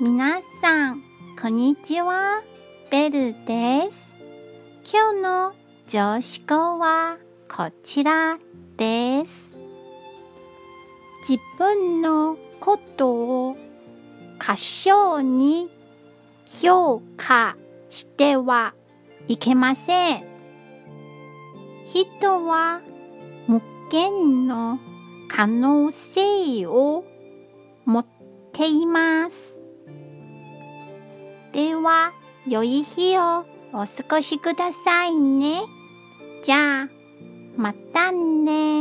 皆さん、こんにちは。ベルです。今日の上司語はこちらです。自分のことを過小に評価してはいけません。人は無限の可能性を持っています。では、良い日をお過ごしくださいね。じゃあ、またね